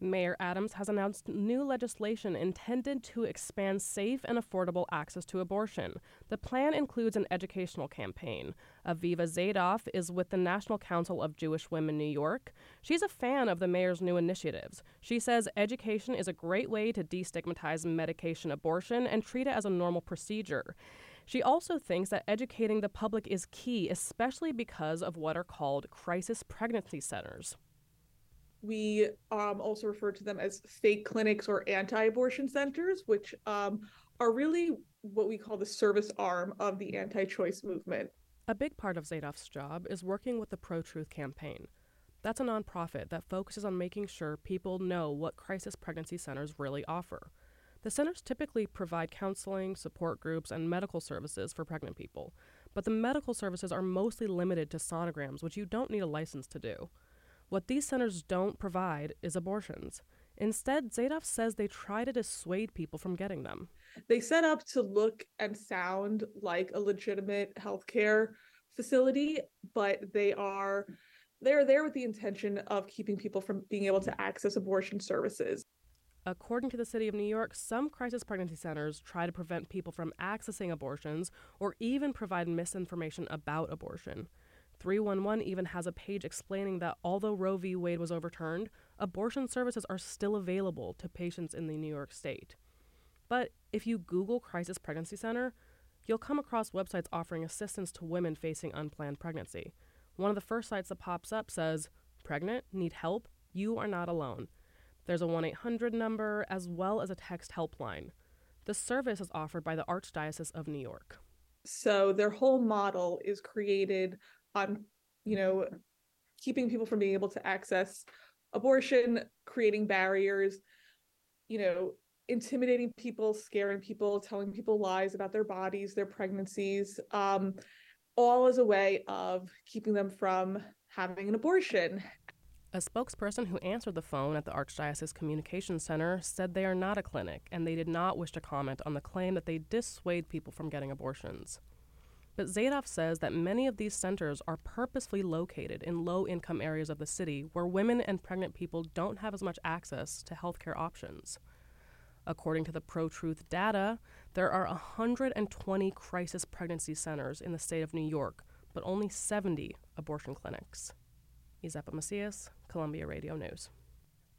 Mayor Adams has announced new legislation intended to expand safe and affordable access to abortion. The plan includes an educational campaign. Aviva Zadoff is with the National Council of Jewish Women New York. She's a fan of the mayor's new initiatives. She says education is a great way to destigmatize medication abortion and treat it as a normal procedure. She also thinks that educating the public is key, especially because of what are called crisis pregnancy centers. We um, also refer to them as fake clinics or anti abortion centers, which um, are really what we call the service arm of the anti choice movement. A big part of Zadoff's job is working with the Pro Truth Campaign. That's a nonprofit that focuses on making sure people know what crisis pregnancy centers really offer. The centers typically provide counseling, support groups, and medical services for pregnant people, but the medical services are mostly limited to sonograms, which you don't need a license to do. What these centers don't provide is abortions. Instead, Zadoff says they try to dissuade people from getting them. They set up to look and sound like a legitimate healthcare facility, but they are they're there with the intention of keeping people from being able to access abortion services. According to the City of New York, some crisis pregnancy centers try to prevent people from accessing abortions or even provide misinformation about abortion. 311 even has a page explaining that although Roe v. Wade was overturned, abortion services are still available to patients in the New York state. But if you Google Crisis Pregnancy Center, you'll come across websites offering assistance to women facing unplanned pregnancy. One of the first sites that pops up says, Pregnant? Need help? You are not alone. There's a 1 800 number as well as a text helpline. The service is offered by the Archdiocese of New York. So their whole model is created on you know keeping people from being able to access abortion creating barriers you know intimidating people scaring people telling people lies about their bodies their pregnancies um, all as a way of keeping them from having an abortion a spokesperson who answered the phone at the Archdiocese Communication Center said they are not a clinic and they did not wish to comment on the claim that they dissuade people from getting abortions. But Zadoff says that many of these centers are purposefully located in low income areas of the city where women and pregnant people don't have as much access to healthcare options. According to the Pro Truth data, there are 120 crisis pregnancy centers in the state of New York, but only 70 abortion clinics. Isepa Macias, Columbia Radio News.